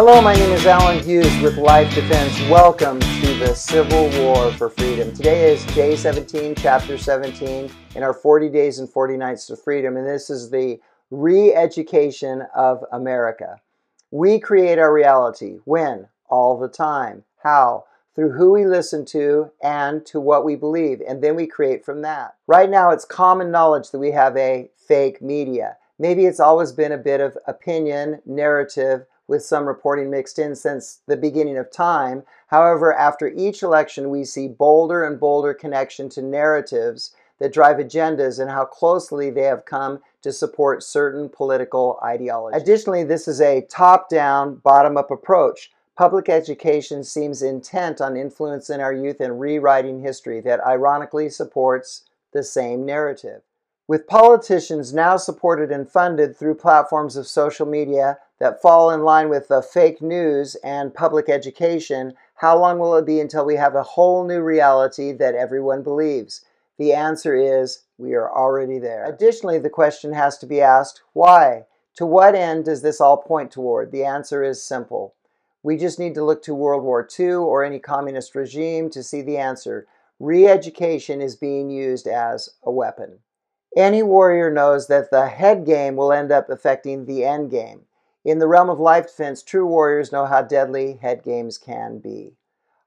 Hello, my name is Alan Hughes with Life Defense. Welcome to the Civil War for Freedom. Today is day 17, chapter 17, in our 40 days and 40 nights to freedom, and this is the re education of America. We create our reality. When? All the time. How? Through who we listen to and to what we believe, and then we create from that. Right now, it's common knowledge that we have a fake media. Maybe it's always been a bit of opinion, narrative, with some reporting mixed in since the beginning of time. However, after each election, we see bolder and bolder connection to narratives that drive agendas and how closely they have come to support certain political ideologies. Additionally, this is a top down, bottom up approach. Public education seems intent on influencing our youth and rewriting history that ironically supports the same narrative. With politicians now supported and funded through platforms of social media that fall in line with the fake news and public education, how long will it be until we have a whole new reality that everyone believes? The answer is we are already there. Additionally, the question has to be asked why? To what end does this all point toward? The answer is simple. We just need to look to World War II or any communist regime to see the answer. Re education is being used as a weapon. Any warrior knows that the head game will end up affecting the end game. In the realm of life defense, true warriors know how deadly head games can be.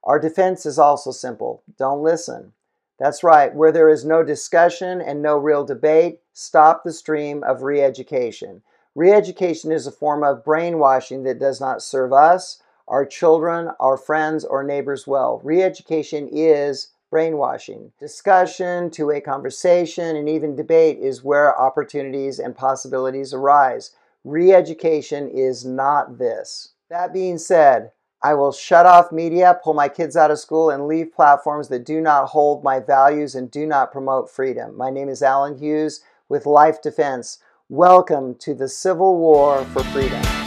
Our defense is also simple don't listen. That's right, where there is no discussion and no real debate, stop the stream of re education. Re education is a form of brainwashing that does not serve us, our children, our friends, or neighbors well. Re education is brainwashing. Discussion, two way conversation, and even debate is where opportunities and possibilities arise. Re education is not this. That being said, I will shut off media, pull my kids out of school, and leave platforms that do not hold my values and do not promote freedom. My name is Alan Hughes with Life Defense. Welcome to the Civil War for Freedom.